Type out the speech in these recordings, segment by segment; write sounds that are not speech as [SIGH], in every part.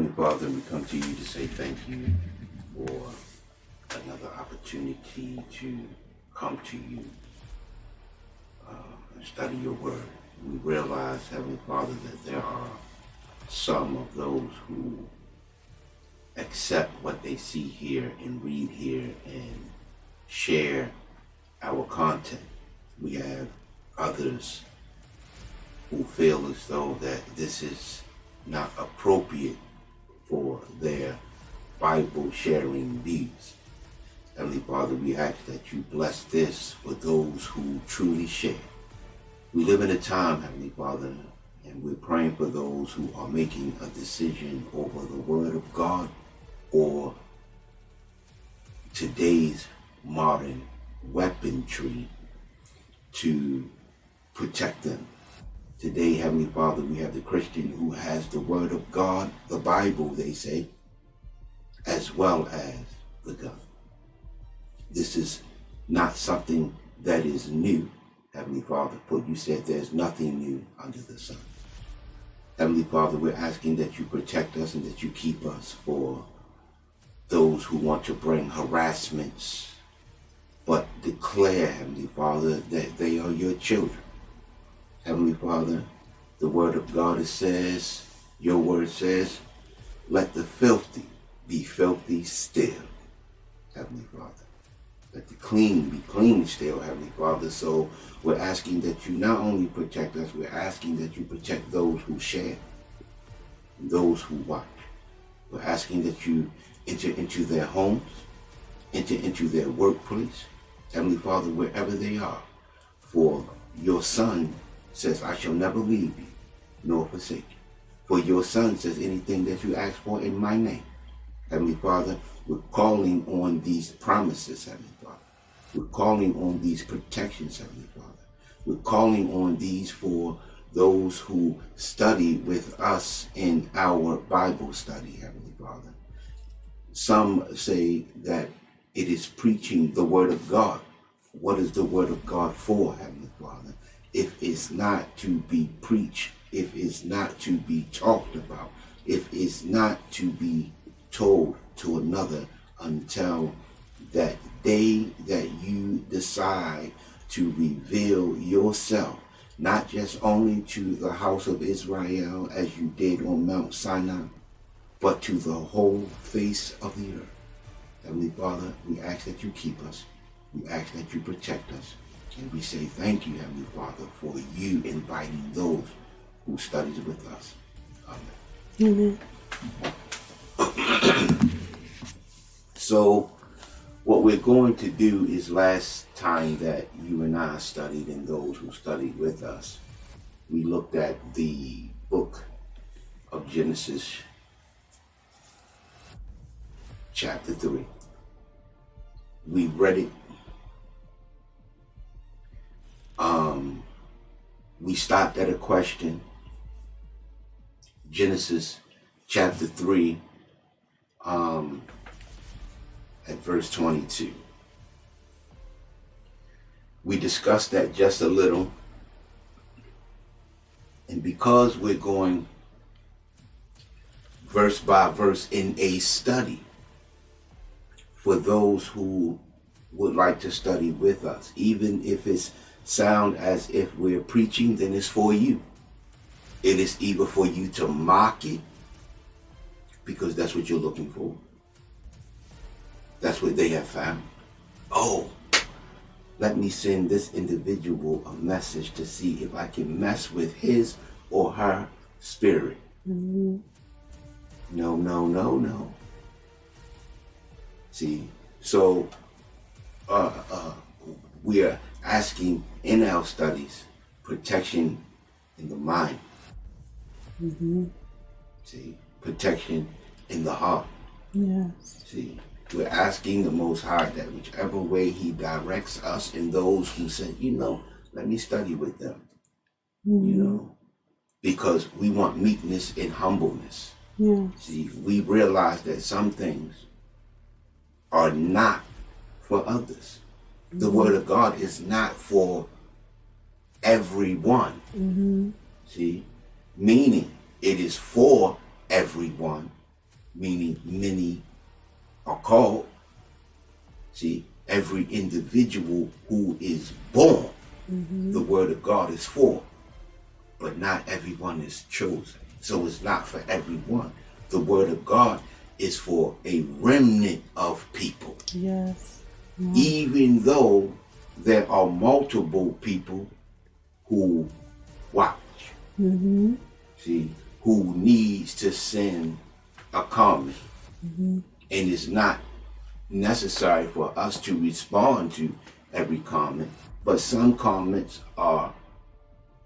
Heavenly Father, we come to you to say thank you for another opportunity to come to you uh, and study your word. We realize, Heavenly Father, that there are some of those who accept what they see here and read here and share our content. We have others who feel as though that this is not appropriate for their Bible sharing needs. Heavenly Father, we ask that you bless this for those who truly share. We live in a time, Heavenly Father, and we're praying for those who are making a decision over the Word of God or today's modern weaponry to protect them. Today, Heavenly Father, we have the Christian who has the Word of God, the Bible, they say, as well as the gun. This is not something that is new, Heavenly Father, for you said there's nothing new under the sun. Heavenly Father, we're asking that you protect us and that you keep us for those who want to bring harassments, but declare, Heavenly Father, that they are your children. Heavenly Father, the word of God says, your word says, let the filthy be filthy still, Heavenly Father. Let the clean be clean still, Heavenly Father. So we're asking that you not only protect us, we're asking that you protect those who share, those who watch. We're asking that you enter into their homes, enter into their workplace, Heavenly Father, wherever they are. For your Son says, I shall never leave you nor forsake you. For your Son says, anything that you ask for in my name. Heavenly Father, we're calling on these promises, Heavenly Father. We're calling on these protections, Heavenly Father. We're calling on these for those who study with us in our Bible study, Heavenly Father. Some say that it is preaching the Word of God. What is the Word of God for, Heavenly Father? If it's not to be preached, if it's not to be talked about, if it's not to be told to another until that day that you decide to reveal yourself, not just only to the house of Israel as you did on Mount Sinai, but to the whole face of the earth. Heavenly Father, we ask that you keep us. We ask that you protect us. And we say thank you, Heavenly Father, for you inviting those who studies with us. Amen. Amen. [CLEARS THROAT] so what we're going to do is last time that you and I studied and those who studied with us, we looked at the book of Genesis chapter 3. We read it. Um, we stopped at a question. Genesis chapter 3, um, at verse 22. We discussed that just a little. And because we're going verse by verse in a study, for those who would like to study with us. Even if it's sound as if we're preaching, then it's for you. It is either for you to mock it, because that's what you're looking for. That's what they have found. Oh, let me send this individual a message to see if I can mess with his or her spirit. Mm-hmm. No, no, no, no. See, so uh, uh, we are asking in our studies protection in the mind. Mm-hmm. See, protection in the heart. Yes. See, we're asking the Most High that whichever way He directs us and those who said, you know, let me study with them. Mm-hmm. You know, because we want meekness and humbleness. Yes. See, we realize that some things are not for others. Mm-hmm. The word of God is not for everyone. Mm-hmm. See, meaning it is for everyone, meaning many are called. See, every individual who is born, mm-hmm. the word of God is for, but not everyone is chosen. So it's not for everyone. The word of God is for a remnant of people. Yes. Yes. Even though there are multiple people who watch. Mm-hmm. See, who needs to send a comment. Mm-hmm. And it's not necessary for us to respond to every comment, but some comments are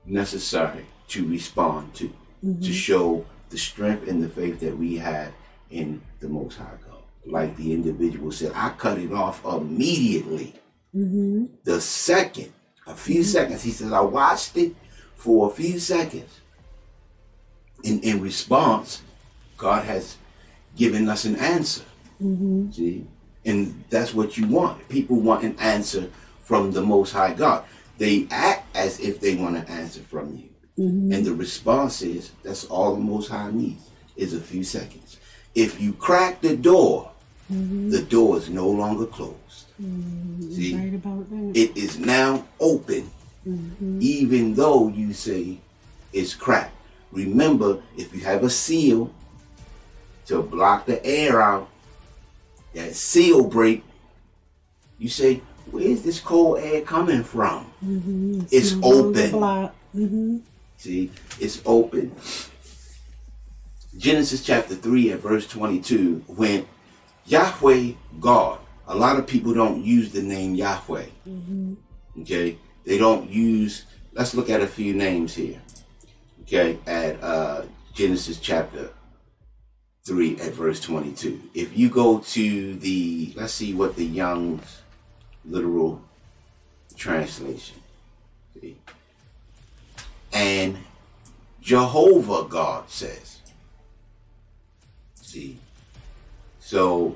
necessary to respond to, mm-hmm. to show the strength and the faith that we have in the Most High God. Like the individual said, I cut it off immediately. Mm-hmm. The second, a few mm-hmm. seconds, he says, I watched it for a few seconds. In, in response, God has given us an answer. Mm-hmm. See? And that's what you want. People want an answer from the Most High God. They act as if they want an answer from you. Mm-hmm. And the response is that's all the Most High needs is a few seconds. If you crack the door, mm-hmm. the door is no longer closed. Mm-hmm. See, right it is now open, mm-hmm. even though you say it's cracked. Remember, if you have a seal to block the air out, that seal break, you say, where's this cold air coming from? Mm-hmm. It's, it's open. Mm-hmm. See, it's open. Genesis chapter 3 and verse 22, when Yahweh God, a lot of people don't use the name Yahweh. Mm-hmm. Okay? They don't use, let's look at a few names here. Okay? At uh, Genesis chapter 3 at verse 22. If you go to the, let's see what the Young's literal translation. See? And Jehovah God says. See? So,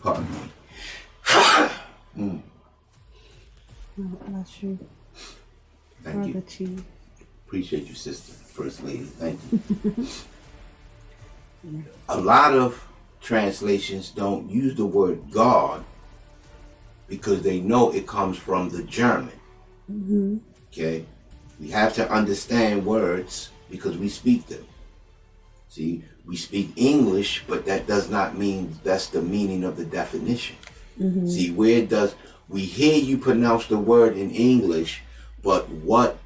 pardon me. [COUGHS] mm. Bless you. Thank Brother you. Appreciate you, sister. First lady. Thank you. [LAUGHS] a lot of translations don't use the word God because they know it comes from the German. Mm-hmm. Okay? We have to understand words because we speak them. See, we speak English, but that does not mean that's the meaning of the definition. Mm-hmm. See, where does we hear you pronounce the word in English, but what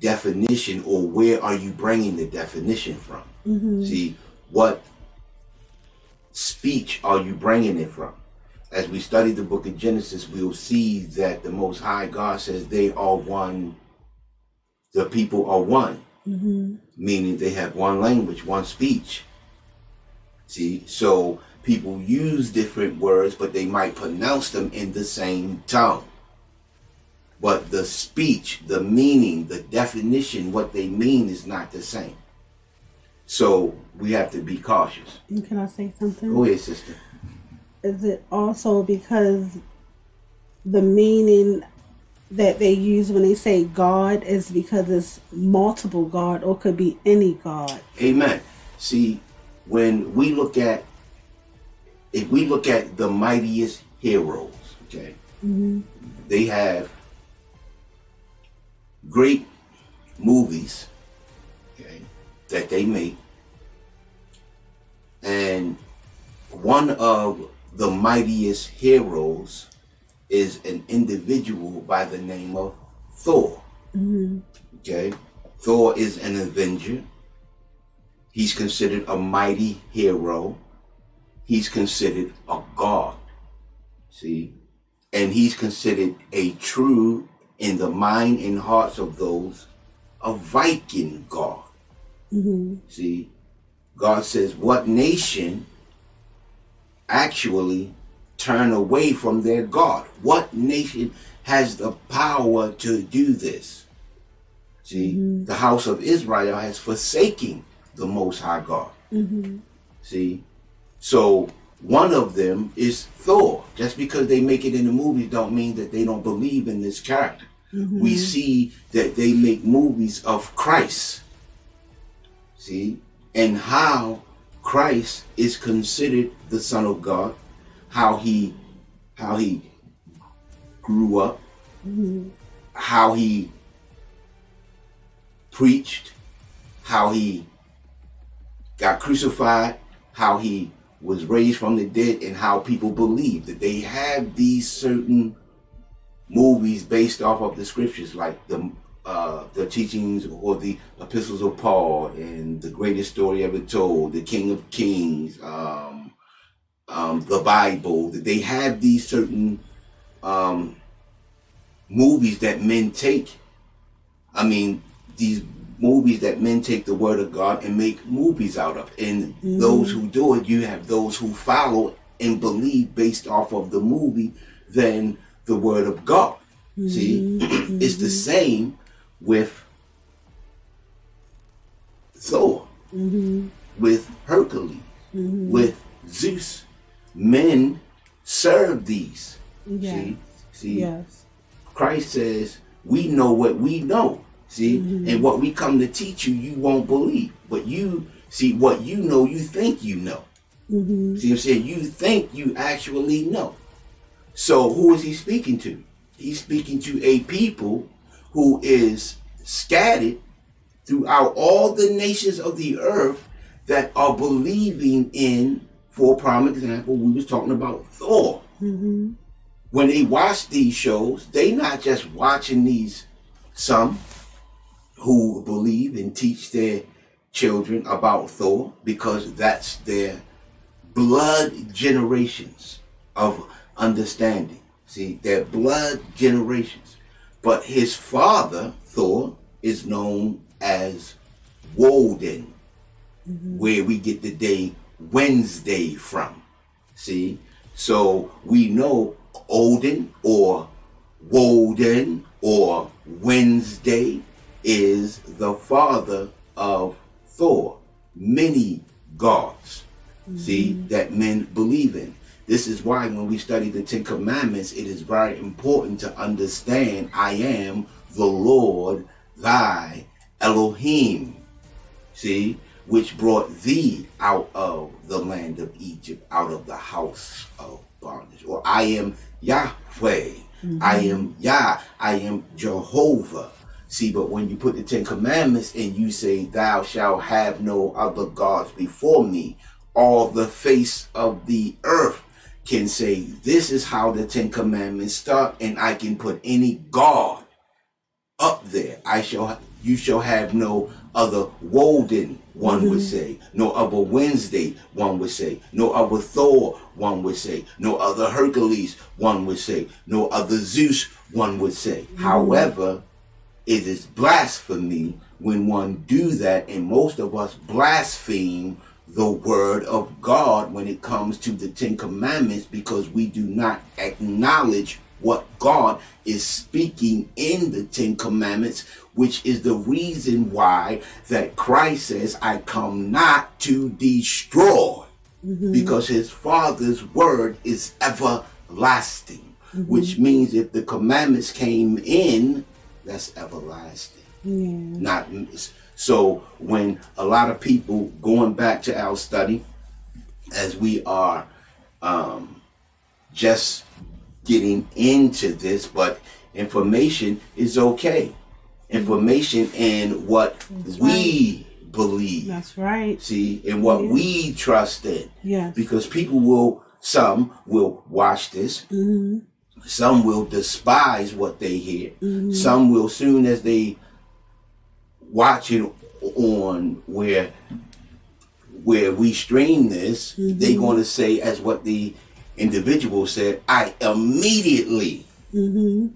definition or where are you bringing the definition from? Mm-hmm. See, what speech are you bringing it from? As we study the book of Genesis, we'll see that the Most High God says they are one, the people are one, mm-hmm. Meaning they have one language, one speech. See, so people use different words, but they might pronounce them in the same tongue. But the speech, the meaning, the definition, what they mean is not the same. So we have to be cautious. can I say something? Go ahead, sister. Is it also because the meaning that they use when they say God is because it's multiple God or could be any God? Amen. See, when we look at if we look at the mightiest heroes, okay, mm-hmm. they have great movies okay, that they make. And one of the mightiest heroes is an individual by the name of Thor. Mm-hmm. Okay? Thor is an avenger. He's considered a mighty hero. He's considered a god. See? And he's considered a true in the mind and hearts of those a Viking God. Mm-hmm. See, God says, What nation actually turn away from their God? What nation has the power to do this? See, mm-hmm. the house of Israel has forsaken the Most High God. Mm-hmm. See, so one of them is Thor. Just because they make it in the movies don't mean that they don't believe in this character. Mm-hmm. We see that they make movies of Christ. See? And how Christ is considered the Son of God, how he how he grew up, how he preached, how he got crucified, how he was raised from the dead, and how people believe that they have these certain movies based off of the scriptures, like the uh, the teachings or the epistles of Paul and the greatest story ever told, the King of Kings, um, um, the Bible. That they have these certain um, movies that men take. I mean, these movies that men take the word of God and make movies out of. And mm-hmm. those who do it, you have those who follow and believe based off of the movie than the word of God. See, mm-hmm. [CLEARS THROAT] it's the mm-hmm. same with Thor, with Hercules, with Zeus. Men serve these. Yes. See, see, Yes. Christ says, we know what we know. See, mm-hmm. and what we come to teach you, you won't believe. But you see what you know, you think you know. Mm-hmm. See, I'm saying you think you actually know. So who is he speaking to? He's speaking to a people who is scattered throughout all the nations of the earth that are believing in, for a prime example, we was talking about Thor mm-hmm. when they watch these shows, they not just watching these some who believe and teach their children about Thor because that's their blood generations of understanding. See, their blood generations. But his father, Thor, is known as Woden, mm-hmm. where we get the day Wednesday from. See? So we know Odin or Woden or Wednesday is the father of Thor. Many gods, see, mm-hmm. that men believe in. This is why when we study the Ten Commandments, it is very important to understand I am the Lord thy Elohim see, which brought thee out of the land of Egypt, out of the house of bondage. Or I am Yahweh. I mm-hmm. am Yah. I am Jehovah. See, but when you put the Ten Commandments and you say, Thou shalt have no other gods before me, all the face of the earth can say, This is how the Ten Commandments start, and I can put any God up there. I shall you shall have no other Woden, one would mm-hmm. say, no other Wednesday, one would say, no other Thor, one would say, no other Hercules, one would say, no other Zeus, one would say. Mm-hmm. However, it is blasphemy when one do that, and most of us blaspheme the word of God when it comes to the Ten Commandments because we do not acknowledge what God is speaking in the Ten Commandments, which is the reason why that Christ says, I come not to destroy, because his Father's word is everlasting, which means if the commandments came in, that's everlasting. Yeah. not so when a lot of people going back to our study as we are um, just getting into this but information is okay. Information and what That's we believe. That's right. see and what Yeah. we trust in. Yes. because people will some will watch this. Hmm some will despise what they hear. Some will soon as they watch it on where where we stream this they're going to say as what the individual said i immediately hmm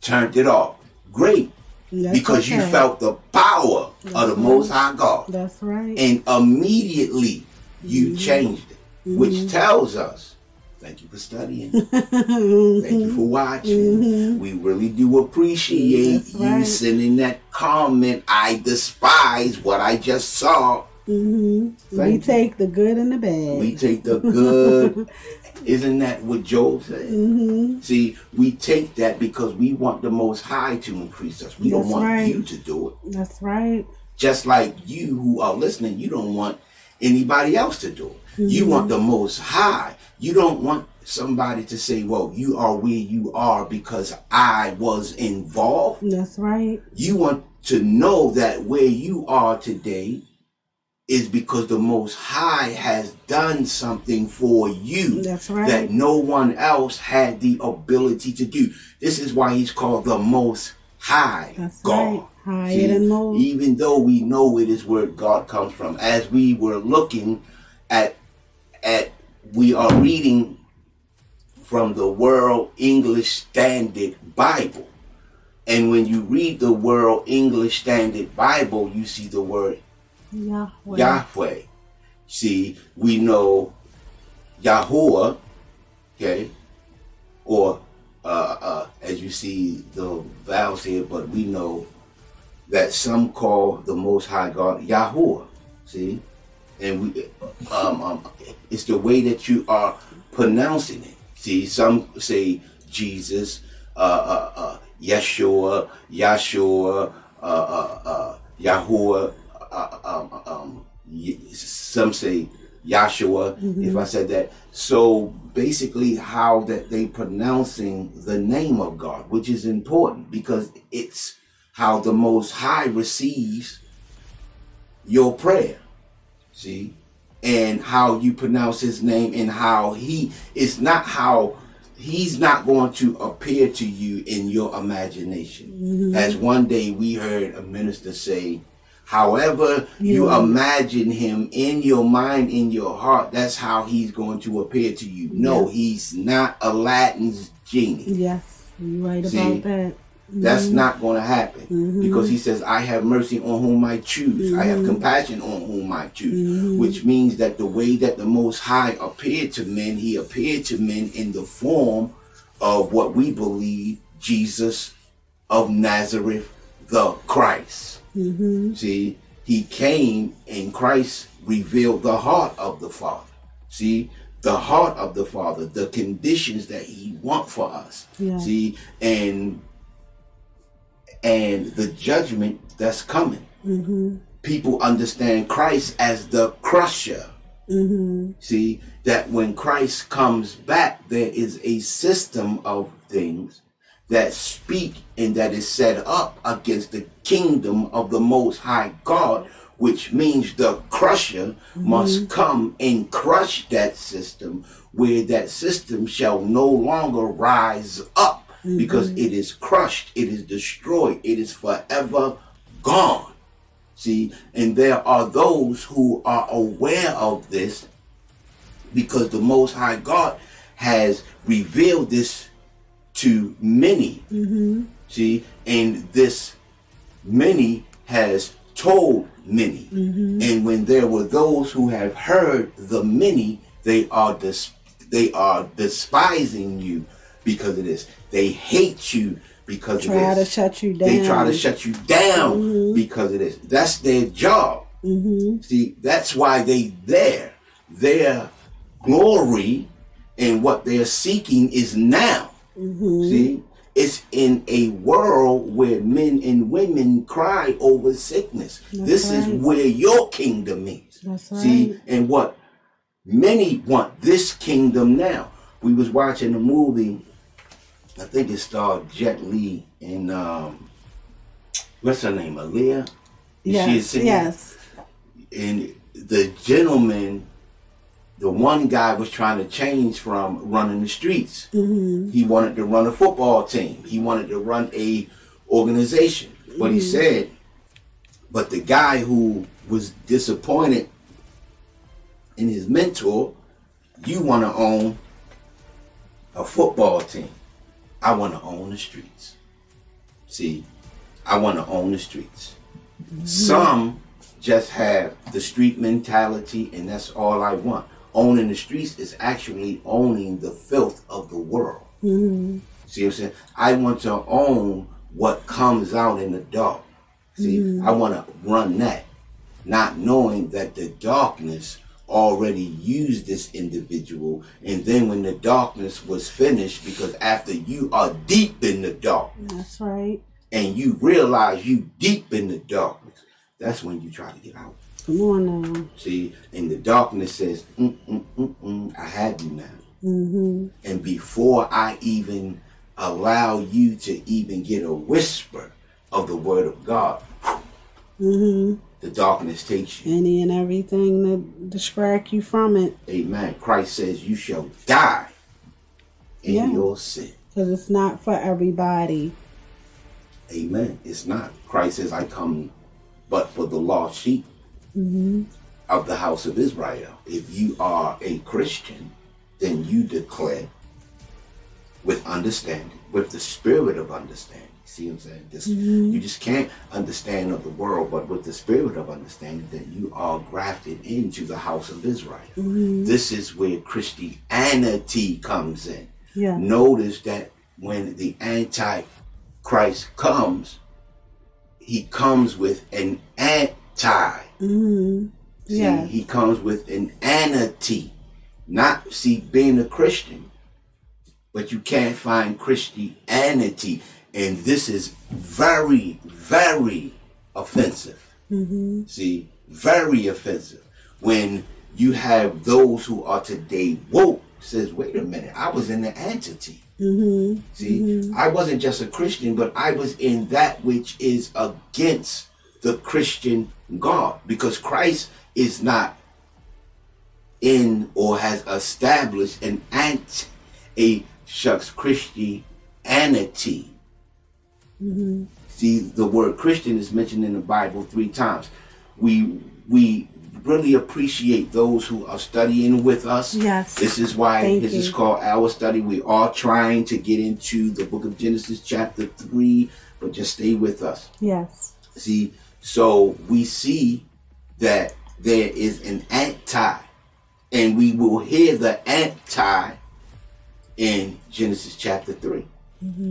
turned it off great That's because you felt the power of the That's most high god That's right. and immediately you changed it, which tells us, thank you for studying, thank you for watching. We really do appreciate That's you right. sending that comment. I despise what I just saw. hmm We you. take the good and the bad. We take the good. [LAUGHS] Isn't that what Job said? hmm See, we take that because we want the Most High to increase us. We don't want right. you to do it. That's right. Just like you who are listening, you don't want anybody else to do it. You Mm-hmm. want the most high. You don't want somebody to say, well, you are where you are because I was involved. That's right. You want to know that where you are today is because the most high has done something for you right. that no one else had the ability to do. This is why he's called the most high That's God. right. Higher than most. Even though we know it is where God comes from, as we were looking at at we are reading from the World English Standard Bible. And when you read the World English Standard Bible, you see the word Yahweh. Yahweh. See, we know Yahuwah, okay, or uh, uh, as you see the vowels here, but we know that some call the Most High God Yahuwah. See, and we, um, um, it's the way that you are pronouncing it. See, some say Jesus, uh, uh, uh, Yeshua, Yahshua, uh, uh, Yahuwah, uh, um, um, some say Yahshua, if I said that. So basically, how that they pronouncing the name of God, which is important because it's how the Most High receives your prayer. See, and how you pronounce His name, and how He it's not how He's not going to appear to you in your imagination. As one day we heard a minister say, However, you imagine him in your mind, in your heart, that's how he's going to appear to you. No, Yeah. he's not Aladdin's genie. Yes. You're right See? about that. That's not going to happen Mm-hmm. because he says, I have mercy on whom I choose. I have compassion on whom I choose. Mm-hmm. Which means that the way that the Most High appeared to men, he appeared to men in the form of what we believe Jesus of Nazareth, the Christ. Mm-hmm. See, he came and Christ revealed the heart of the Father. See, the heart of the Father, the conditions that he want for us. Yeah. See, and and the judgment that's coming. Mm-hmm. People understand Christ as the crusher. Mm-hmm. See, that when Christ comes back, there is a system of things that speak and that is set up against the kingdom of the Most High God, which means the crusher mm-hmm. must come and crush that system, where that system shall no longer rise up because mm-hmm. it is crushed, it is destroyed, it is forever gone. See, and there are those who are aware of this because the Most High God has revealed this to many. See, and this many has told many. And when there were those who have heard the many, they are dis- they are despising you because of this. They hate you because Try of this. They try to shut you down. They try to shut you down because of this. That's their job. Mm-hmm. See, that's why they there. Their glory and what they're seeking is now. Mm-hmm. See, it's in a world where men and women cry over sickness. this is where your kingdom is. That's See, right. and what many want this kingdom now. We was watching a movie. I think it starred Jet Li and um, what's her name, Aaliyah. Is she a Yes. Yes. and the gentleman, the one guy was trying to change from running the streets. Mm-hmm. He wanted to run a football team. He wanted to run a organization. But he said, but the guy who was disappointed in his mentor, you want to own a football team. I want to own the streets. See, I want to own the streets. Some just have the street mentality, and that's all I want. Owning the streets is actually owning the filth of the world. Mm-hmm. See what I'm saying? I want to own what comes out in the dark. See, I want to run that, not knowing that the darkness already used this individual. And then when the darkness was finished, because after you are deep in the dark That's right. and you realize you deep in the darkness, that's when you try to get out. Come on now. See, and the darkness says, mm, mm, mm, mm, I have you now. Mm-hmm. And before I even allow you to even get a whisper of the word of God, Mm-hmm. the darkness takes you. Any and everything that distract you from it. Amen. Christ says you shall die in Yeah. your sin. Because it's not for everybody. Amen. It's not. Christ says, I come but for the lost sheep Mm-hmm. of the house of Israel. If you are a Christian, then you declare with understanding, with the spirit of understanding. See what I'm saying? This, You just can't understand of the world, but with the spirit of understanding that you are grafted into the house of Israel. This is where Christianity comes in. Yeah. Notice that when the Antichrist comes, he comes with an anti. Mm-hmm. See, Yeah. he comes with an anti. Not see being a Christian, but you can't find Christianity, and this is very, very offensive. Mm-hmm. See, very offensive when you have those who are today woke says, "Wait a minute, I was in the entity." Mm-hmm. See, I wasn't just a Christian, but I was in that which is against the Christian God because Christ is not in or has established an anti a shucks Christianity. Mm-hmm. See, the word Christian is mentioned in the Bible three times. We we really appreciate those who are studying with us. Yes. This is why Thank this is called our study. We are trying to get into the book of Genesis chapter 3, but just stay with us. Yes. See, so we see that there is an anti, and we will hear the anti in Genesis chapter 3.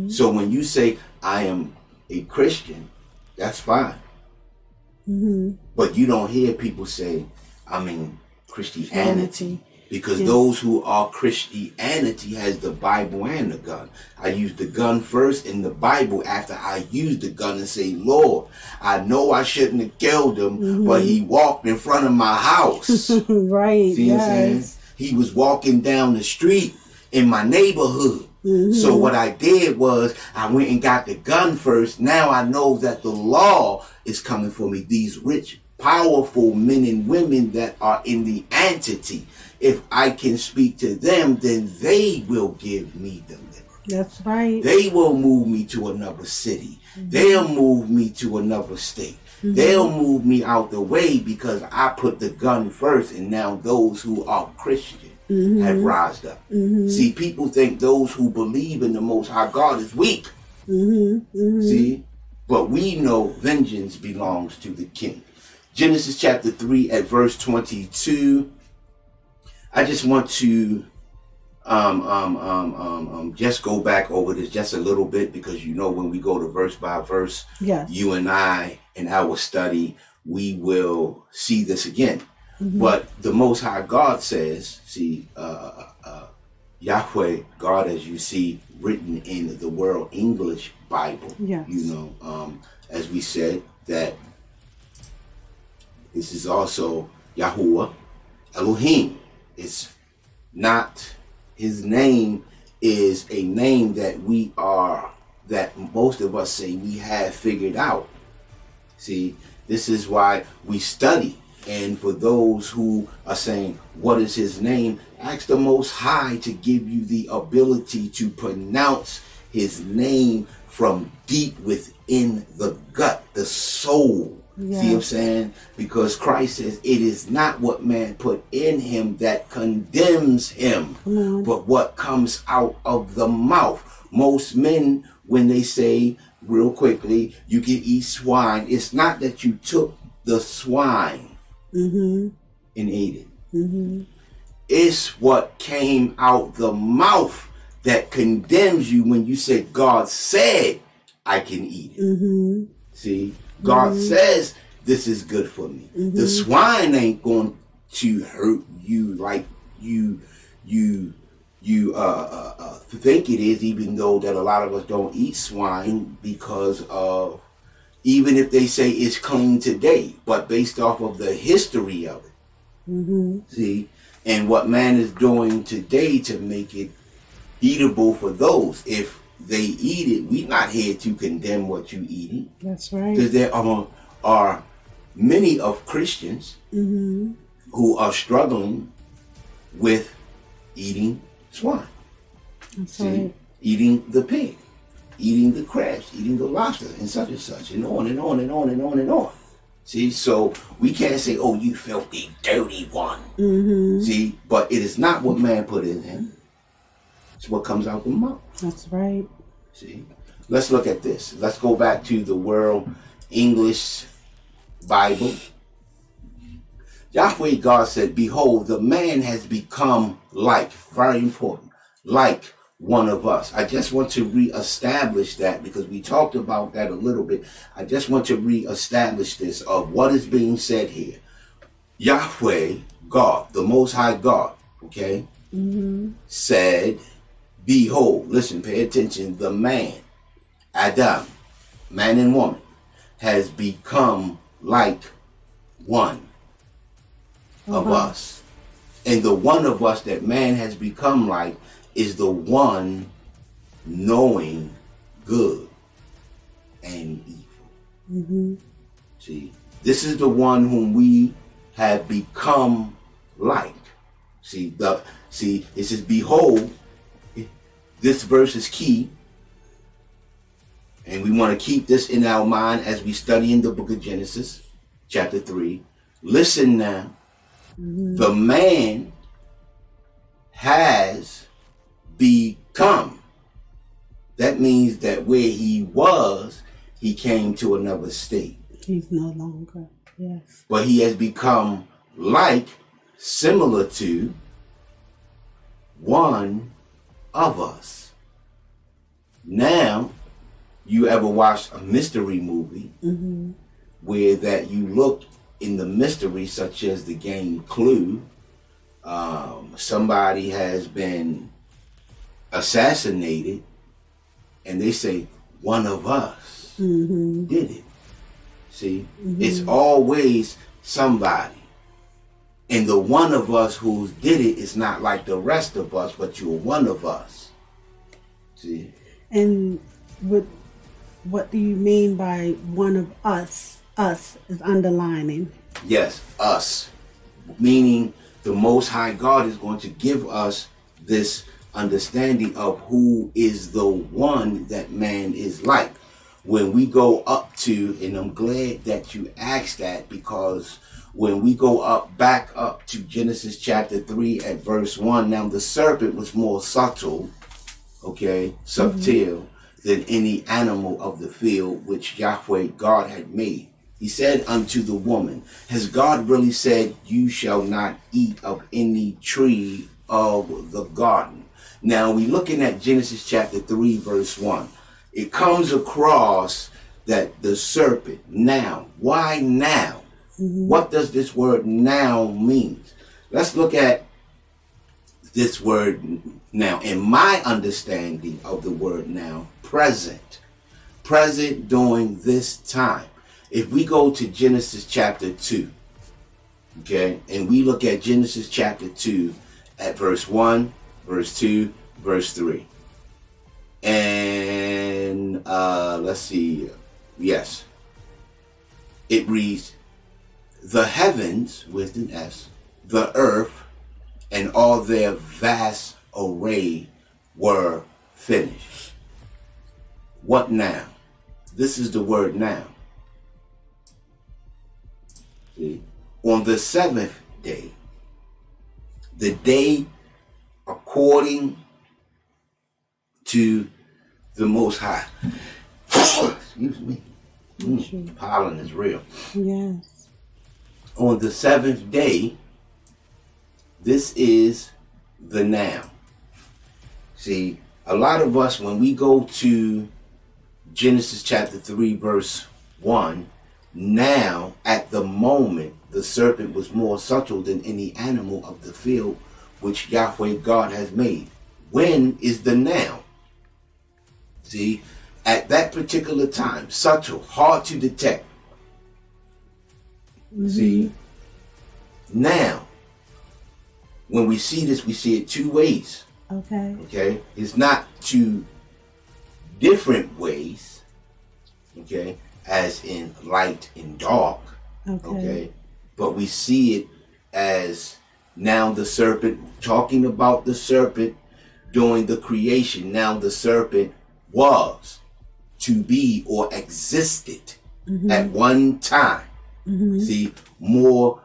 So when you say, I am a Christian, that's fine. Mm-hmm. But you don't hear people say, I'm in Christianity. Christianity. Because Yes. those who are Christianity has the Bible and the gun. I use the gun first in the Bible after I use the gun and say, Lord, I know I shouldn't have killed him, but mm-hmm. he walked in front of my house. [LAUGHS] right. See yes. He was walking down the street in my neighborhood. Mm-hmm. So what I did was I went and got the gun first. Now I know that the law is coming for me. These rich, powerful men and women that are in the entity. If I can speak to them, then they will give me deliverance. That's right. They will move me to another city. Mm-hmm. They'll move me to another state. Mm-hmm. They'll move me out the way because I put the gun first, and now those who are Christian mm-hmm. have rised up. See, people think those who believe in the Most High God is weak. mm-hmm. See, but we know vengeance belongs to the King. Genesis chapter 3 at verse 22. I just want to um, um, um, um, um, just go back over this just a little bit because you know when we go to verse by verse, Yes. you and I in our study, we will see this again. But the Most High God says, see, uh, uh, Yahweh, God, as you see written in the World English Bible, Yes. you know, um, as we said, that this is also Yahuwah, Elohim. It's not his name is a name that we are that most of us say we have figured out. See, this is why we study. And for those who are saying, What is his name? Ask the Most High to give you the ability to pronounce his name from deep within the gut, the soul. See what I'm saying? Because Christ says, It is not what man put in him that condemns him, on. but what comes out of the mouth. Most men, when they say, real quickly, you can eat swine, it's not that you took the swine Mm-hmm. and ate it. Mm-hmm. It's what came out the mouth that condemns you when you say, God said, I can eat it. Mm-hmm. See, God says this is good for me. The swine ain't going to hurt you like you you you uh, uh, uh, think it is. Even though that a lot of us don't eat swine because of even if they say it's clean today, but based off of the history of it. Mm-hmm. See, and what man is doing today to make it eatable for those. If they eat it, we're not here to condemn what you eating, That's right. because there are are many of Christians Mm-hmm. who are struggling with eating swine. That's See, right. eating the pig, eating the crabs, eating the lobster, and such and such, and on and on and on and on and on. See, so we can't say, "Oh, you filthy, dirty one." Mm-hmm. See, but it is not what man put in him; it's what comes out of the mouth. That's right. See, let's look at this. Let's go back to the World English Bible. Yahweh God said, Behold, the man has become like, very important, like one of us. I just want to reestablish that because we talked about that a little bit. I just want to reestablish this of what is being said here. Yahweh God, the Most High God, okay, Mm-hmm. said, Behold, listen, pay attention, the man, Adam, man and woman, has become like one of Uh-huh. us. And the one of us that man has become like is the one knowing good and evil. Mm-hmm. See, this is the one whom we have become like. See, the see, it says, Behold, this verse is key. And we want to keep this in our mind as we study in the book of Genesis, chapter 3. Listen now. Mm-hmm. The man has become. That means that where he was, he came to another state He's no longer. Yes. but he has become like, similar to one of us. Now, you ever watched a mystery movie Mm-hmm. where that you look in the mystery, such as the game Clue, um, somebody has been assassinated, and they say one of us Mm-hmm. did it. See, it's always somebody. And the one of us who did it is not like the rest of us, but you're one of us. See, And what what do you mean by one of us? Us is underlining. yes, us, meaning the Most High God is going to give us this understanding of who is the one that man is like. When we go up to, and I'm glad that you asked that because when we go up back up to Genesis chapter 3 at verse 1, now the serpent was more subtle, okay, subtle than any animal of the field which Yahweh God had made. He said unto the woman, Has God really said, You shall not eat of any tree of the garden? Now we looking at Genesis chapter 3, verse 1. It comes across that the serpent, now, why now? What does this word now mean? Let's look at this word now. In my understanding of the word now, present. Present during this time. If we go to Genesis chapter 2, okay, and we look at Genesis chapter 2 at verse 1, verse 2, verse 3. And uh, let's see, yes, it reads, The heavens, with an S, the earth, and all their vast array were finished. What now? This is the word now. See? On the seventh day, the day according to the Most High. [COUGHS] Excuse me. Mm, pollen is real Yes. On the seventh day, this is the now. See, a lot of us, when we go to Genesis chapter 3, verse 1, now, at the moment, the serpent was more subtle than any animal of the field which Yahweh God has made. When is the now? See, at that particular time, subtle, hard to detect. See, mm-hmm. now, when we see this, we see it two ways. Okay. Okay, it's not two different ways. Okay, as in light and dark. Okay. Okay, but we see it as now the serpent talking about the serpent during the creation. Now the serpent was to be or existed mm-hmm. at one time. Mm-hmm. See, more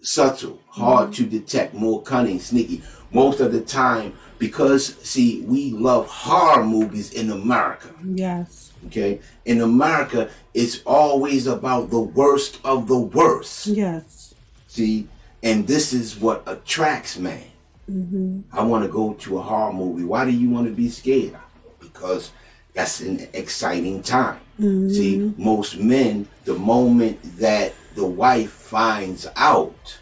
subtle, hard mm-hmm. to detect, more cunning, sneaky. Most of the time, because see, we love horror movies in America. Yes. Okay, in America, it's always about the worst of the worst. Yes. See, and this is what attracts man. Mm-hmm. I want to go to a horror movie. Why do you want to be scared? Because that's an exciting time. See, mm-hmm. most men, the moment that the wife finds out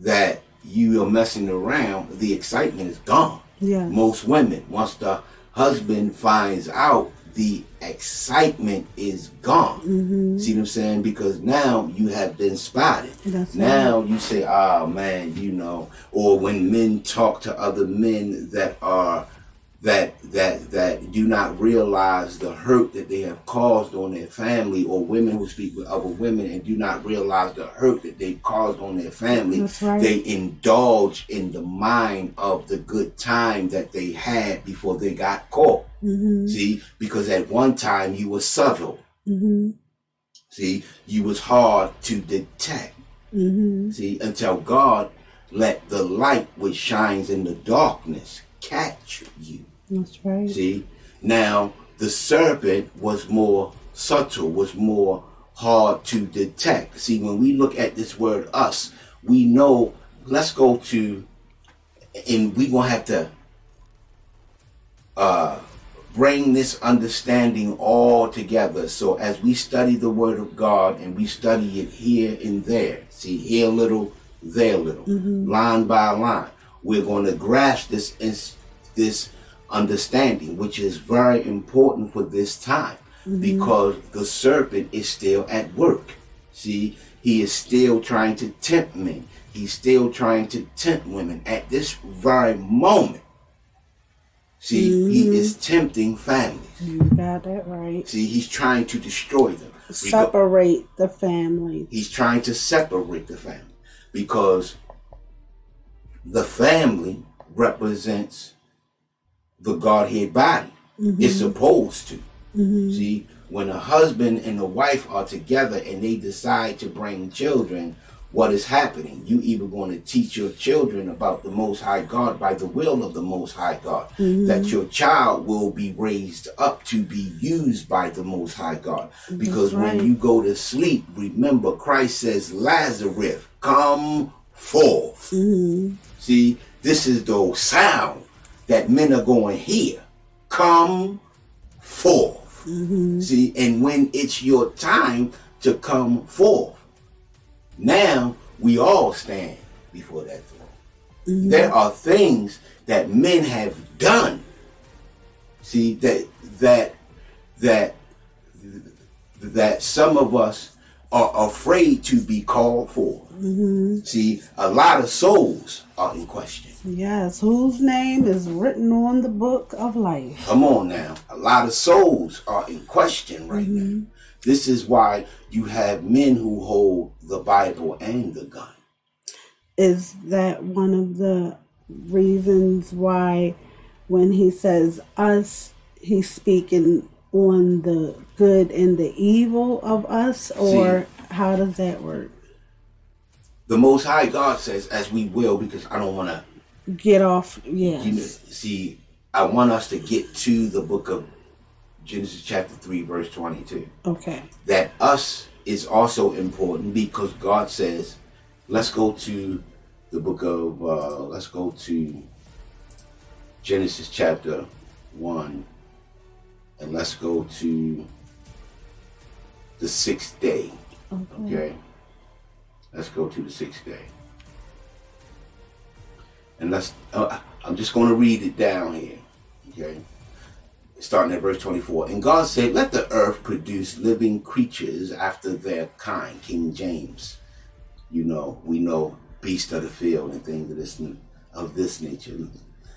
that you are messing around, the excitement is gone. Yes. Most women, once the husband finds out, the excitement is gone. Mm-hmm. See what I'm saying? Because now you have been spotted. That's now you say, "Oh man," you know. Or when men talk to other men that are that that that do not realize the hurt that they have caused on their family, or women who speak with other women and do not realize the hurt that they caused on their family, right. they indulge in the mind of the good time that they had before they got caught. Mm-hmm. See, because at one time you were subtle. Mm-hmm. See, you was hard to detect. Mm-hmm. See, until God let the light which shines in the darkness catch you. That's right. See, now the serpent was more subtle, was more hard to detect. See, when we look at this word us, we know, let's go to, and we're gonna have to uh, bring this understanding all together. So as we study the word of God and we study it here and there, see, here a little, there a little, line by line, we're going to grasp this this understanding, which is very important for this time mm-hmm. because the serpent is still at work. See, he is still trying to tempt men. He's still trying to tempt women at this very moment. See, he is mm-hmm. tempting families. You got that right. See, he's trying to destroy them. Separate the family. He's trying to separate the family because the family represents the Godhead body. It's mm-hmm. supposed to. Mm-hmm. See, when a husband and a wife are together and they decide to bring children, what is happening? You either going to teach your children about the Most High God by the will of the Most High God, mm-hmm. that your child will be raised up to be used by the Most High God. Because right. when you go to sleep, remember Christ says, Lazarus, come forth. See, this is the sound that men are going here. Come forth. Mm-hmm. See, and when it's your time to come forth, now we all stand before that throne. Mm-hmm. There are things that men have done. See that that that that some of us are afraid to be called for. Mm-hmm. See, a lot of souls are in question. Yes. Whose name is written on the book of life? Come on now. A lot of souls are in question right mm-hmm. now. This is why you have men who hold the Bible and the gun. Is that one of the reasons why when he says us, he's speaking on the good and the evil of us, or how does that work? The Most High God says, as we will, because I don't want to, Get off. Yes. you know, see, I want us to get to the book of Genesis chapter 3, verse 22. Okay. That us is also important because God says, let's go to the book of, uh, let's go to Genesis chapter 1, and let's go to the sixth day. Okay. Okay. Let's go to the sixth day. And let's, uh, I'm just going to read it down here. Okay. starting at verse 24. And God said, Let the earth produce living creatures after their kind. King James. You know, we know beast of the field and things of this of this nature.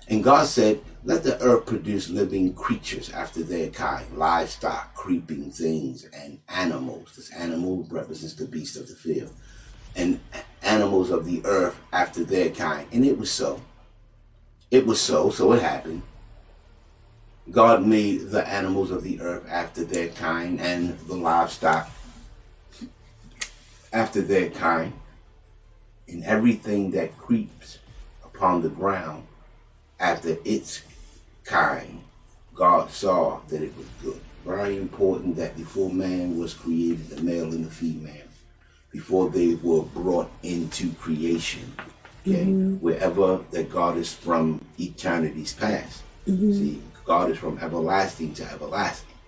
And God said, Let the earth produce living creatures after their kind, livestock, creeping things, and animals. This animal represents the beast of the field. And animals of the earth after their kind. And it was so. It was so, so it happened. God made the animals of the earth after their kind and the livestock after their kind and everything that creeps upon the ground after its kind. God saw that it was good. Very important that before man was created, the male and the female, before they were brought into creation, okay, mm-hmm. wherever that God is from eternity's past. Mm-hmm. See, God is from everlasting to everlasting.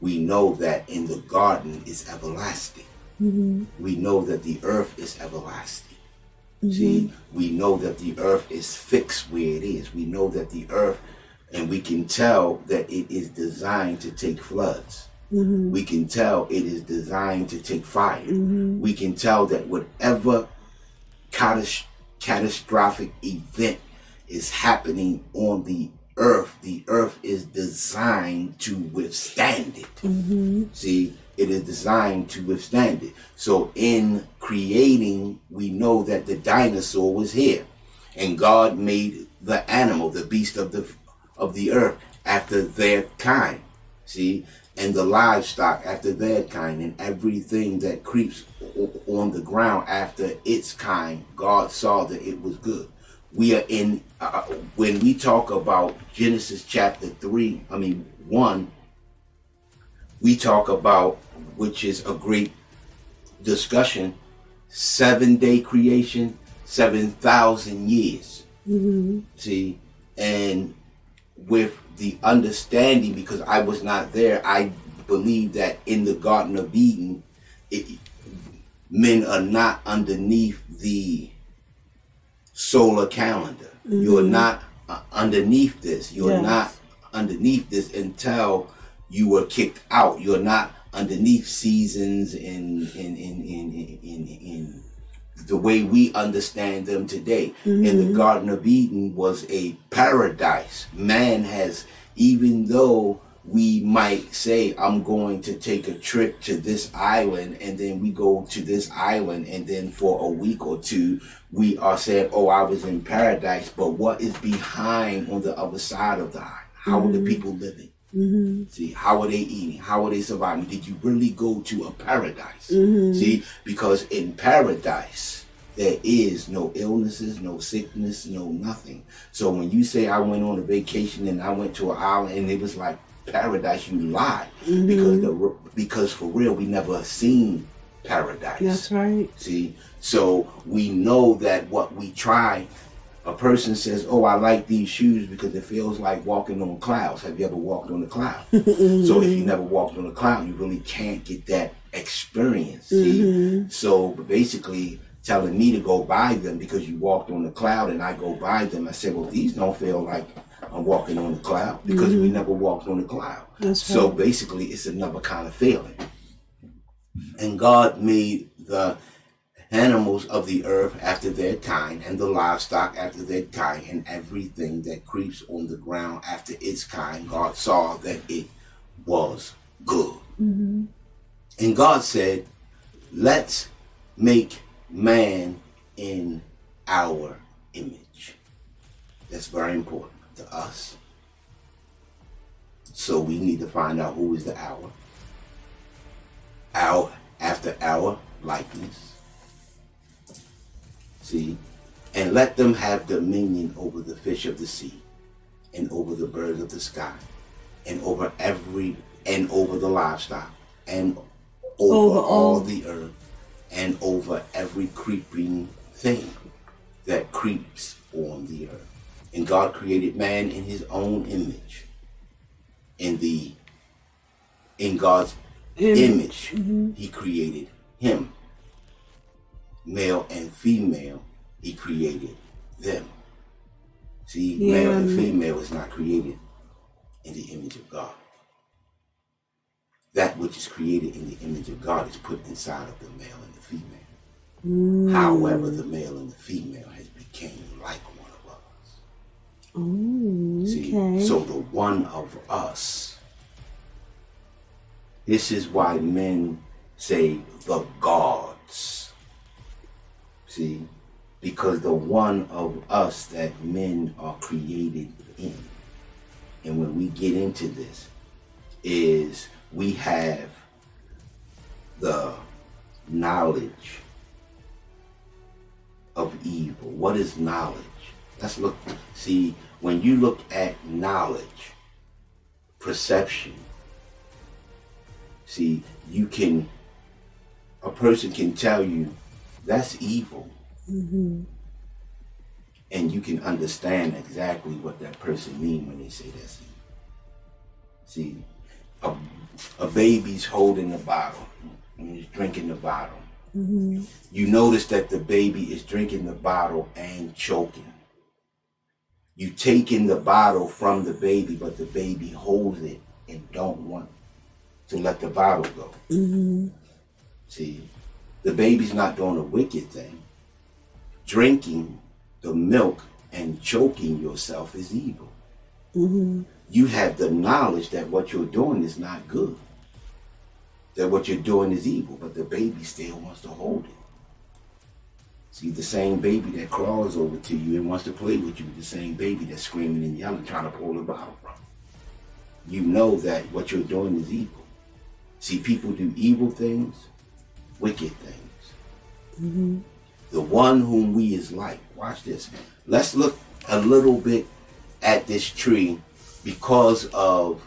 We know that in the garden is everlasting. Mm-hmm. We know that the earth is everlasting. Mm-hmm. See, we know that the earth is fixed where it is. We know that the earth, and we can tell that it is designed to take floods. Mm-hmm. We can tell it is designed to take fire. Mm-hmm. We can tell that whatever catastrophic event is happening on the earth, the earth is designed to withstand it. Mm-hmm. See, it is designed to withstand it. So in creating, we know that the dinosaur was here, and God made the animal, the beast of the of the earth, after their kind. See, and the livestock after their kind, and everything that creeps on the ground after its kind. God saw that it was good we are in uh, when we talk about Genesis chapter 3 I mean 1 we talk about which is a great discussion 7 day creation 7,000 years mm-hmm. see and with the understanding because I was not there I believe that in the garden of Eden it, men are not underneath the solar calendar. Mm-hmm. You're not uh, underneath this. You're yes. not underneath this until you were kicked out. You're not underneath seasons in in in in in, in, the way we understand them today. Mm-hmm. And the Garden of Eden was a paradise. Man has, even though we might say, I'm going to take a trip to this island, and then we go to this island, and then for a week or two, we are saying, Oh, I was in paradise. But what is behind on the other side of the island? How mm-hmm. are the mm-hmm. people living? Mm-hmm. See, how are they eating? How are they surviving? Did you really go to a paradise? Mm-hmm. See, because in paradise, there is no illnesses, no sickness, no nothing. So when you say I went on a vacation and I went to an island and it was like paradise, you lie mm-hmm. because the because for real we never seen paradise. That's right. See, so we know that what we try. A person says, "Oh, I like these shoes because it feels like walking on clouds." Have you ever walked on a cloud? mm-hmm. [LAUGHS] So if you never walked on a cloud, you really can't get that experience. See, mm-hmm. so basically telling me to go buy them because you walked on the cloud and I go buy them. I said, well, these don't feel like I'm walking on the cloud because mm-hmm. we never walked on the cloud. That's so right. basically, it's another kind of feeling. And God made the animals of the earth after their kind, and the livestock after their kind, and everything that creeps on the ground after its kind. God saw that it was good. Mm-hmm. And God said, Let's make man in our image. That's very important to us. So we need to find out who is the hour. Our after our likeness. See? And let them have dominion over the fish of the sea, and over the birds of the sky, and over every and over the livestock, and over, over all, all the earth, and over every creeping thing that creeps on the earth. And God created man in his own image. In the in God's image, mm-hmm. he created him. Male and female, he created them. See, yeah. male and female is not created in the image of God. That which is created in the image of God is put inside of the male and the female. Mm. However, the male and the female has became like one of us. Oh, See, okay. so the one of us. This is why men say the gods. See, because the one of us that men are created in. And when we get into this, is we have the knowledge of evil. What is knowledge? Let's look. See, when you look at knowledge, perception, see, you can, a person can tell you that's evil. Mm-hmm. And you can understand exactly what that person mean when they say that's evil. See, a, a baby's holding the bottle and he's drinking the bottle. Mm-hmm. You notice that the baby is drinking the bottle and choking. You taking the bottle from the baby, but the baby holds it and don't want to let the bottle go. Mm-hmm. See, the baby's not doing a wicked thing. Drinking the milk and choking yourself is evil. Mm-hmm. You have the knowledge that what you're doing is not good. That what you're doing is evil, but the baby still wants to hold it. See, the same baby that crawls over to you and wants to play with you, the same baby that's screaming and yelling, trying to pull the bottle from. you. You know that what you're doing is evil. See, people do evil things, wicked things. The one whom we is like. Watch this. Let's look a little bit at this tree because of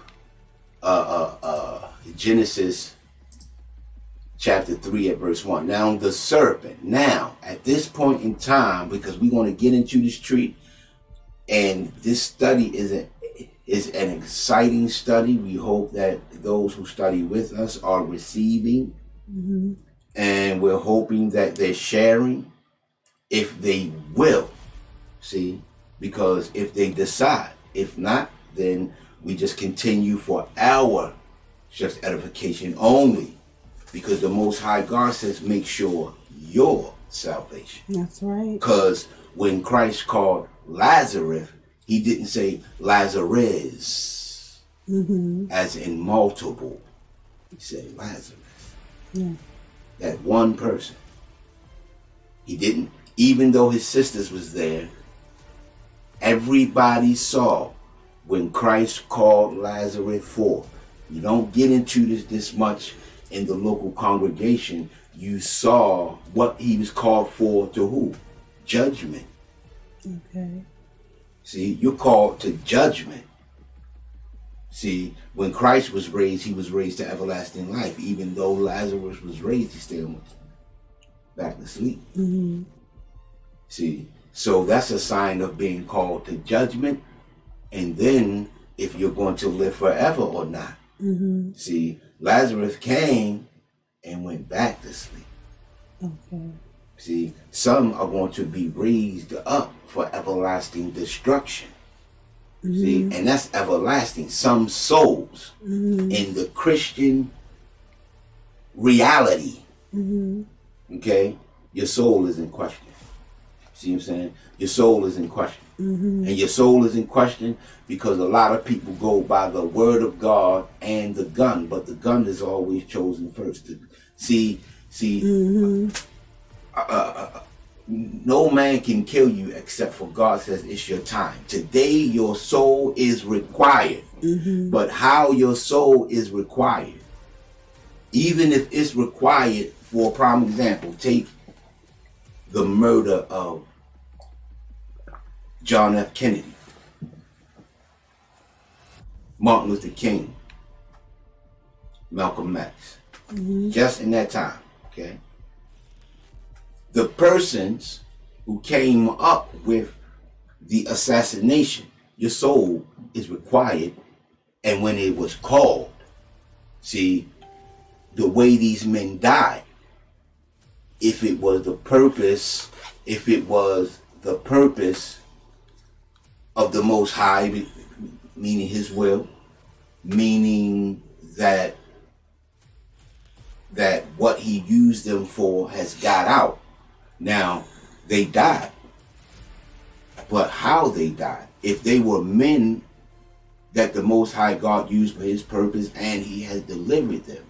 uh, uh, uh, Genesis chapter 3 at verse 1. Now, the serpent, now, at this point in time, because we're going to get into this tree, and this study is, a, is an exciting study. We hope that those who study with us are receiving, and we're hoping that they're sharing if they will. See, because if they decide, if not, then we just continue for our just edification only. Because the Most High God says, make sure your salvation. That's right. Because when Christ called Lazarus, he didn't say Lazarus, mm-hmm. as in multiple. He said Lazarus. Yeah. That one person. He didn't, even though his sisters was there, everybody saw when Christ called Lazarus forth. You don't get into this this much in the local congregation. You saw what he was called for to who? Judgment. Okay. See, you're called to judgment. See, when Christ was raised, he was raised to everlasting life. Even though Lazarus was raised, he still went back to sleep. Mm-hmm. See, so that's a sign of being called to judgment. And then if you're going to live forever or not. Mm-hmm. See, Lazarus came and went back to sleep. Okay. See, some are going to be raised up for everlasting destruction. See, mm-hmm. and that's everlasting. Some souls mm-hmm. in the Christian reality, mm-hmm. okay, your soul is in question. See what I'm saying? Your soul is in question. And your soul is in question because a lot of people go by the word of God and the gun, but the gun is always chosen first. See, see, uh, uh, uh, no man can kill you except for God says it's your time. Today, your soul is required. Mm-hmm. But how your soul is required, even if it's required, for a prime example, take the murder of John F. Kennedy, Martin Luther King, Malcolm X, mm-hmm. just in that time, okay? The persons who came up with the assassination, your soul is required. And when it was called, see, the way these men died, if it was the purpose, if it was the purpose of the Most High, meaning His will, meaning that that what he used them for has got out. Now, they died. But how they died, if they were men that the Most High God used for his purpose and he has delivered them,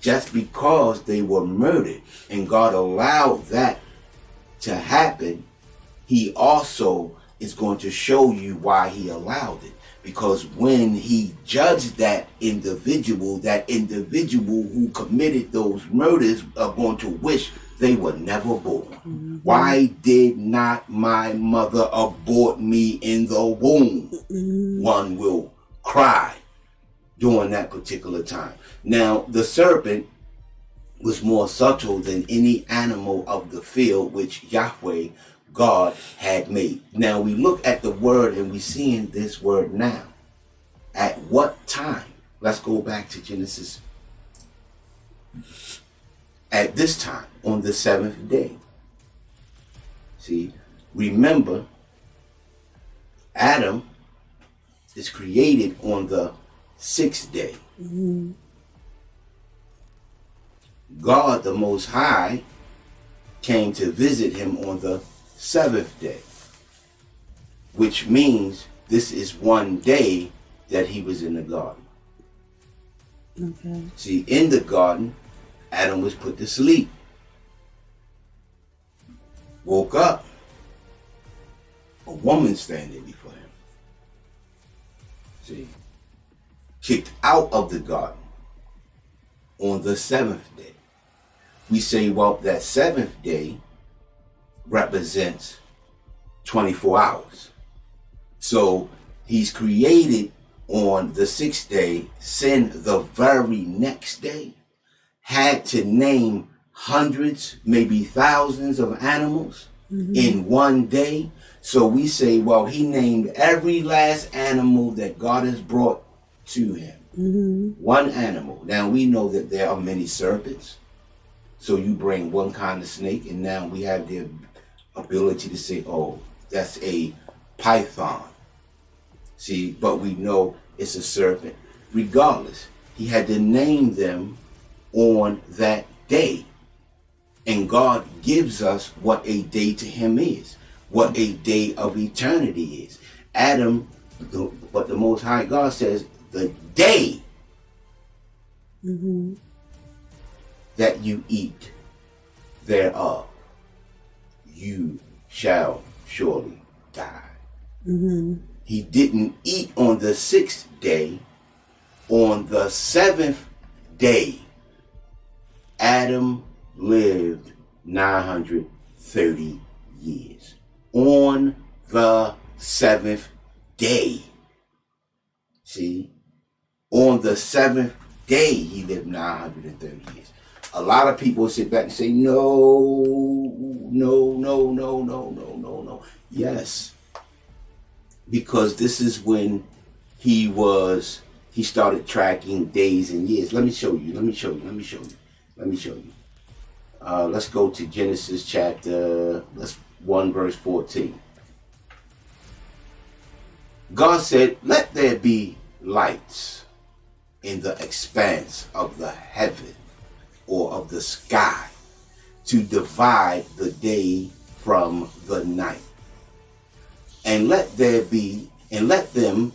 just because they were murdered and God allowed that to happen, he also is going to show you why he allowed it. Because when he judged that individual, that individual who committed those murders are going to wish they were never born. Mm-hmm. Why did not my mother abort me in the womb? Mm-hmm. One will cry during that particular time. Now, the serpent was more subtle than any animal of the field which Yahweh God had made. Now we look at the word and we see in this word now. At what time? Let's go back to Genesis. At this time, on the seventh day. See, remember, Adam is created on the sixth day. Mm-hmm. God, the Most High, came to visit him on the seventh day, which means this is one day that he was in the garden. Okay. See, in the garden, Adam was put to sleep. Woke up, a woman standing before him. See, kicked out of the garden on the seventh day. We say, well, that seventh day represents 24 hours. So he's created on the sixth day, sin the very next day, had to name hundreds, maybe thousands of animals mm-hmm. in one day. So we say, well, he named every last animal that God has brought to him. Mm-hmm. One animal. Now we know that there are many serpents. So you bring one kind of snake, and now we have the ability to say, oh, that's a python. See, but we know it's a serpent. Regardless, he had to name them on that day. And God gives us what a day to him is, what a day of eternity is. Adam, the, but the Most High God says, the day mm-hmm. that you eat thereof you shall surely die. Mm-hmm. He didn't eat on the sixth day. On the seventh day, Adam lived 930 years. On the seventh day. See? On the seventh day, he lived 930 years a lot of people sit back and say, no, no, no, no, no, no, no, no. Yes. Because this is when he was, he started tracking days and years. Let me show you. Let me show you. Let me show you. Let me show you. Uh, let's go to Genesis chapter, let's 1 verse 14. God said, Let there be lights in the expanse of the heaven or of the sky to divide the day from the night. And let there be, and let them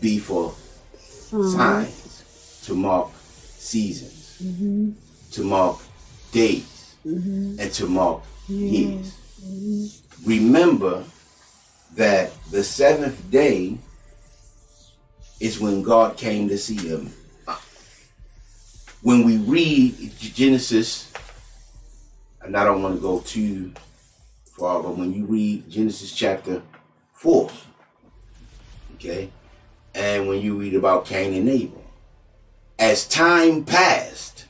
be for mm-hmm. signs to mark seasons, mm-hmm. To mark days, mm-hmm. and to mark years. Mm-hmm. Remember that the seventh day is when God came to see him. when we read Genesis, and I don't want to go too far, but when you read Genesis chapter 4, okay, and when you read about Cain and Abel, as time passed,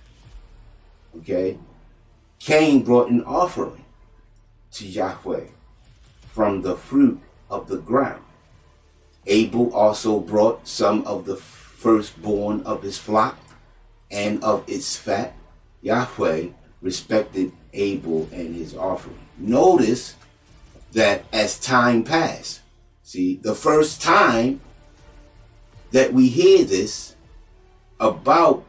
okay, Cain brought an offering to Yahweh from the fruit of the ground. Abel also brought some of the firstborn of his flock and of its fat, Yahweh respected Abel and his offering. Notice that as time passed, see, the first time that we hear this about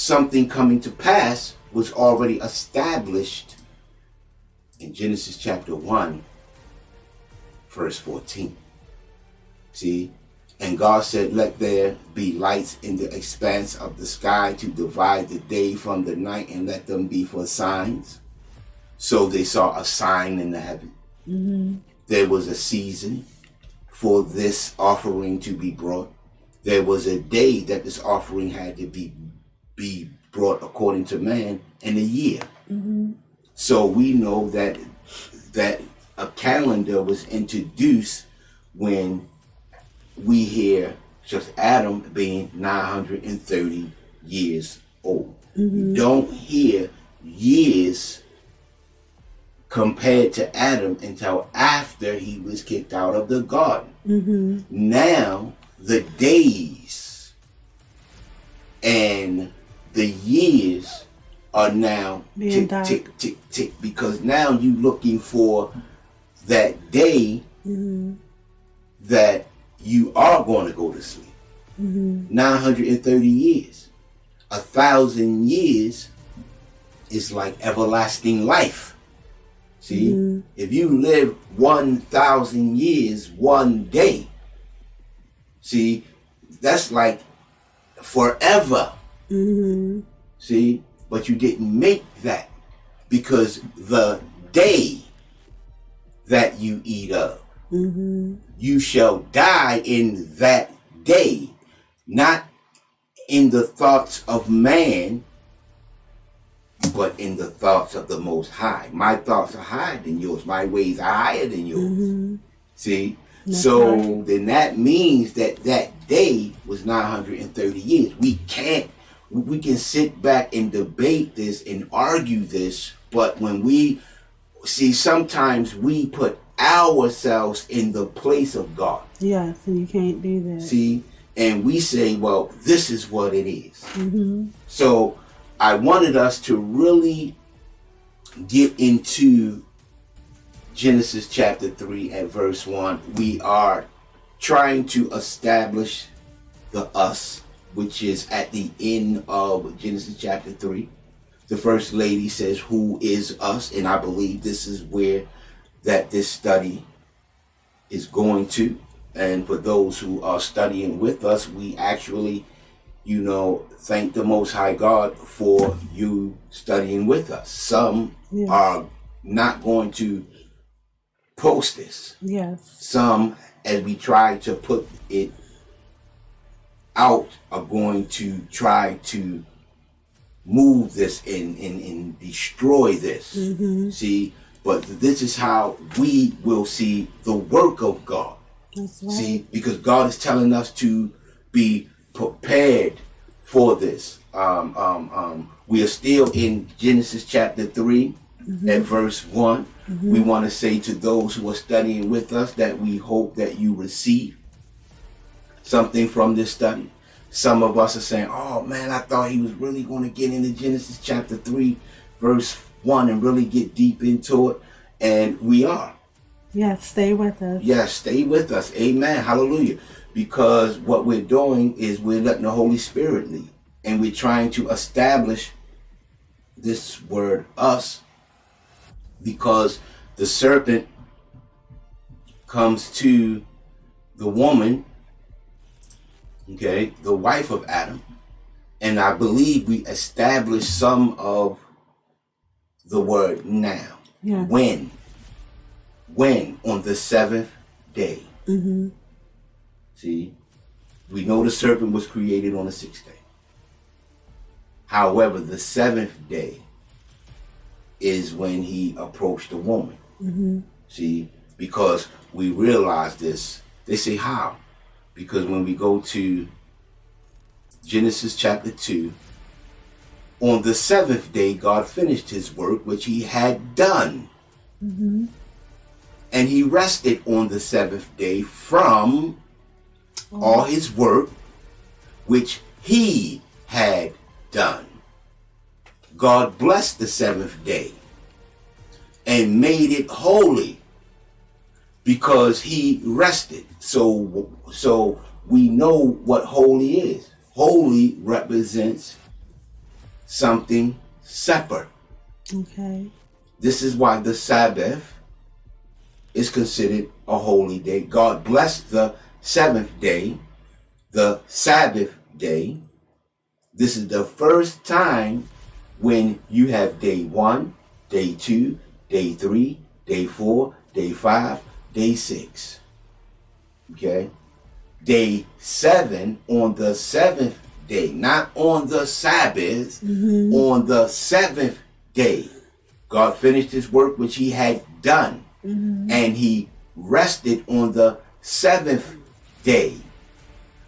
something coming to pass was already established in Genesis chapter 1, verse 14. See? And God said, Let there be lights in the expanse of the sky to divide the day from the night, and let them be for signs. So they saw a sign in the heaven. Mm-hmm. There was a season for this offering to be brought. There was a day that this offering had to be be brought according to man, in a year. Mm-hmm. So we know that that a calendar was introduced when we hear just Adam being 930 years old. Mm-hmm. don't hear years compared to Adam until after he was kicked out of the garden. Mm-hmm. Now, the days and the years are now tick, tick, tick, tick, tick, because now you're looking for that day mm-hmm. that you are going to go to sleep. Mm-hmm. 930 years. A thousand years is like everlasting life. See, mm-hmm. if you live 1,000 years one day, see, that's like forever. Mm-hmm. See, but you didn't make that because the day that you eat of, mm-hmm. you shall die in that day, not in the thoughts of man, but in the thoughts of the Most High. My thoughts are higher than yours. My ways are higher than yours. Mm-hmm. See? That's so right. then that means that that day was 930 years. We can't, we can sit back and debate this and argue this, but when we see, sometimes we put ourselves in the place of God. Yes, and you can't do that. See? And we say, well, this is what it is. Mm-hmm. So I wanted us to really get into Genesis chapter 3 at verse 1. We are trying to establish the us, which is at the end of Genesis chapter 3. The first lady says, Who is us? And I believe this is where that this study is going to. And for those who are studying with us, we actually you know, thank the Most High God for you studying with us. Some yes. are not going to post this. Yes. Some, as we try to put it out, are going to try to move this and, and, and destroy this. Mm-hmm. See, but this is how we will see the work of God. Right. See, because God is telling us to be prepared for this. Um, um, um, we are still in Genesis chapter 3 mm-hmm. at verse one mm-hmm. We want to say to those who are studying with us that we hope that you receive something from this study. Some of us are saying, oh man, I thought he was really going to get into Genesis chapter 3, verse 1 and really get deep into it. And we are. Yes, stay with us. Yes, stay with us. Amen. Hallelujah because what we're doing is we're letting the Holy Spirit lead. And we're trying to establish this word us because the serpent comes to the woman, okay, the wife of Adam. And I believe we established some of the word now. Yeah. When? When? On the seventh day. Mm-hmm. See, we know the serpent was created on the sixth day. However, the seventh day is when he approached the woman. Mm-hmm. See, because we realize this. They say how? Because when we go to Genesis chapter 2, on the seventh day, God finished his work which he had done. Mm-hmm. And he rested on the seventh day from all his work which he had done. God blessed the seventh day and made it holy because he rested. So so we know what holy is. Holy represents something separate. Okay. This is why the Sabbath is considered a holy day. God blessed the seventh day, the Sabbath day. This is the first time when you have day one, day two, day three, day four, day five, day six. Okay? Day seven on the seventh day, not on the Sabbath, mm-hmm. on the seventh day. God finished his work which he had done, mm-hmm. and he rested on the seventh day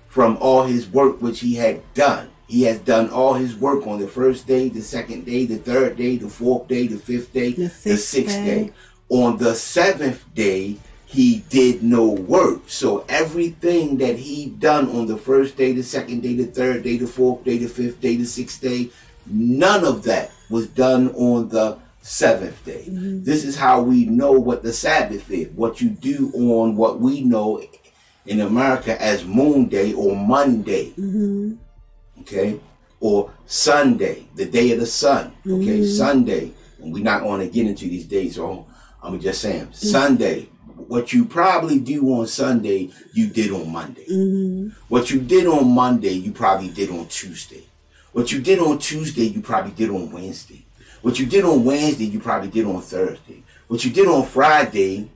from all his work which he had done. He has done all his work on the first day, the second day, the third day, the fourth day, the fifth day, The the sixth sixth day. day. On the seventh day, he did no work. So everything that he done on the first day, the second day, the third day, the fourth day, the fifth day, the sixth day, none of that was done on the seventh day. Mm-hmm. This is how we know what the Sabbath is. What you do on what we know in America as Moon Day or Monday. Mm-hmm. Okay? Or Sunday, the day of the sun. Okay, mm-hmm. Sunday. And we're not going to get into these days, so I'm just saying. Sunday. What you probably do on Sunday, you did on Monday. What you did on Monday, you probably did on Tuesday. What you did on Tuesday, you probably did on Wednesday. What you did on Wednesday, you probably did on Thursday. What you did on Friday,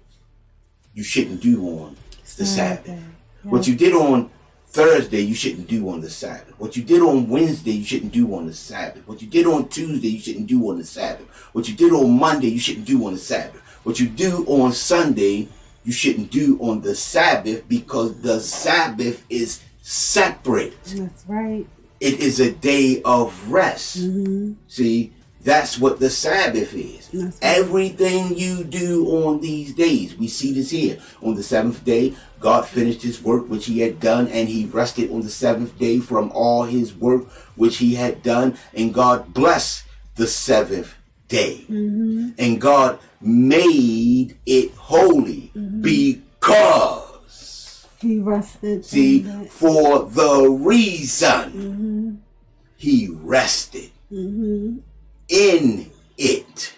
you shouldn't do on the Sabbath. Saturday. What you did on Thursday, you shouldn't do on the Sabbath. What you did on Wednesday, you shouldn't do on the Sabbath. What you did on Tuesday, you shouldn't do on the Sabbath. What you did on Monday, you shouldn't do on the Sabbath. What you do on Sunday, you shouldn't do on the Sabbath because the Sabbath is separate. That's right. It is a day of rest. Mm-hmm. See, that's what the Sabbath is. That's right. Everything you do on these days, we see this here. On the seventh day, God finished his work which he had done, and he rested on the seventh day from all his work which he had done, and God blessed the seventh day. Mm-hmm. And God made it holy mm-hmm. because He rested. See, for the reason mm-hmm. he rested mm-hmm. in it.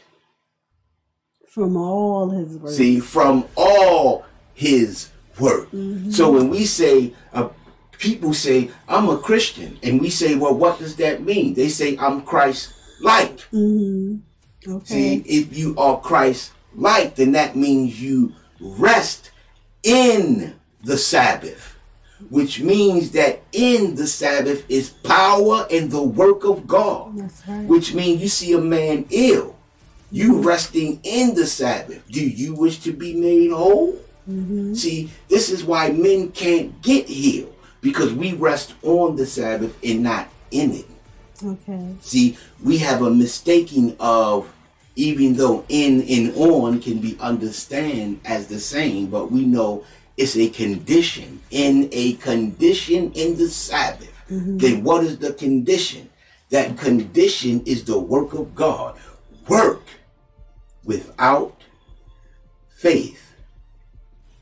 from all his work. See, from all his work. So when we say, uh, people say, I'm a Christian, and we say, well, what does that mean? They say, I'm Christ like. Okay. See, if you are Christ like, then that means you rest in the Sabbath, which means that in the Sabbath is power and the work of God, right. which means you see a man ill, you resting in the Sabbath. Do you wish to be made whole? Mm-hmm. See, this is why men can't get healed because we rest on the Sabbath and not in it. Okay. See, we have a mistaking of even though in and on can be understand as the same, but we know it's a condition. In a condition in the Sabbath, mm-hmm. then what is the condition? That condition is the work of God. Work without faith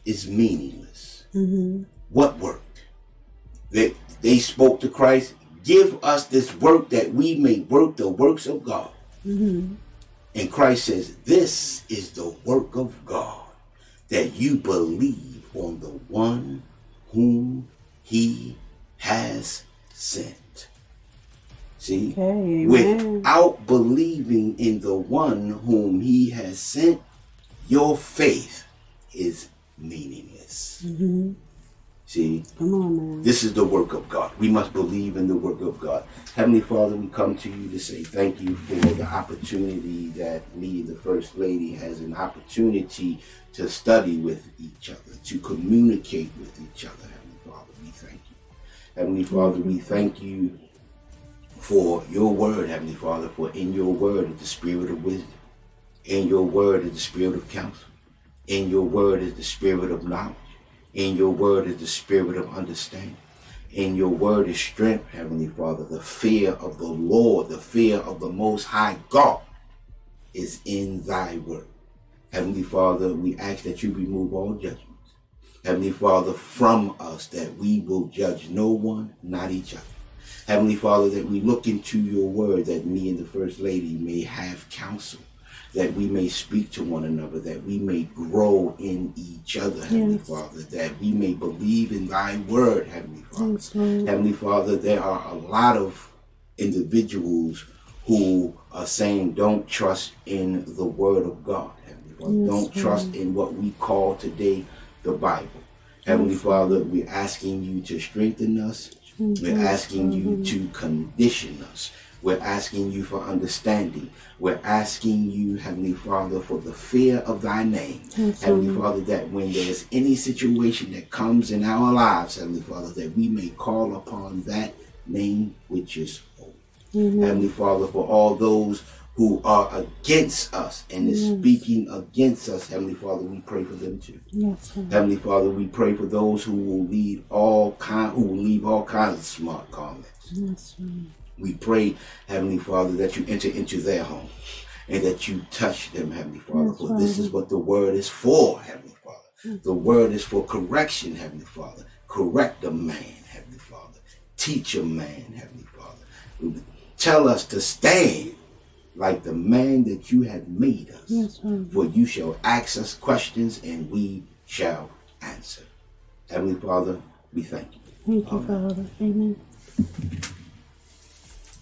is meaningless. Mm-hmm. What work? They, they spoke to Christ, give us this work that we may work the works of God. Mm-hmm. And Christ says, This is the work of God, that you believe on the one whom he has sent. See? Okay. Without believing in the one whom he has sent, your faith is meaningless. Mm-hmm. See? Come on now. This is the work of God. We must believe in the work of God. Heavenly Father, we come to you to say thank you for the opportunity that me, the First Lady, has an opportunity to study with each other, to communicate with each other. Heavenly Father, we thank you. Heavenly Father, we thank you for your word, Heavenly Father, for in your word is the spirit of wisdom. In your word is the spirit of counsel. In your word is the spirit of knowledge. In your word is the spirit of understanding. In your word is strength, Heavenly Father. The fear of the Lord, the fear of the Most High God is in thy word. Heavenly Father, we ask that you remove all judgments. Heavenly Father, from us that we will judge no one, not each other. Heavenly Father, that we look into your word, that me and the First Lady may have counsel, that we may speak to one another, that we may grow in each other, Heavenly Father, that we may believe in thy word, Heavenly Father. Yes, Heavenly Father, there are a lot of individuals who are saying don't trust in the word of God. Heavenly Father, Yes, don't Lord. trust in what we call today the Bible. Heavenly Father, we're asking you to strengthen us. We're asking you to condition us. We're asking you for understanding. We're asking you, Heavenly Father, for the fear of thy name. Yes, Heavenly Lord. Father, that when there's any situation that comes in our lives, Heavenly Father, that we may call upon that name which is holy. Amen. Heavenly Father, for all those who are against us and is speaking against us, Heavenly Father, we pray for them too. Yes, Heavenly Father, we pray for those who will lead all kind, who will leave all kinds of smart comments. Yes. We pray, Heavenly Father, that you enter into their home and that you touch them, Heavenly Father. Yes, For this is what the word is for, Heavenly Father. The word is for correction, Heavenly Father. Correct a man, Heavenly Father. Teach a man, Heavenly Father. Tell us to stand like the man that you have made us. Yes, For you shall ask us questions and we shall answer. Heavenly Father, we thank you. Thank you, Father. Amen.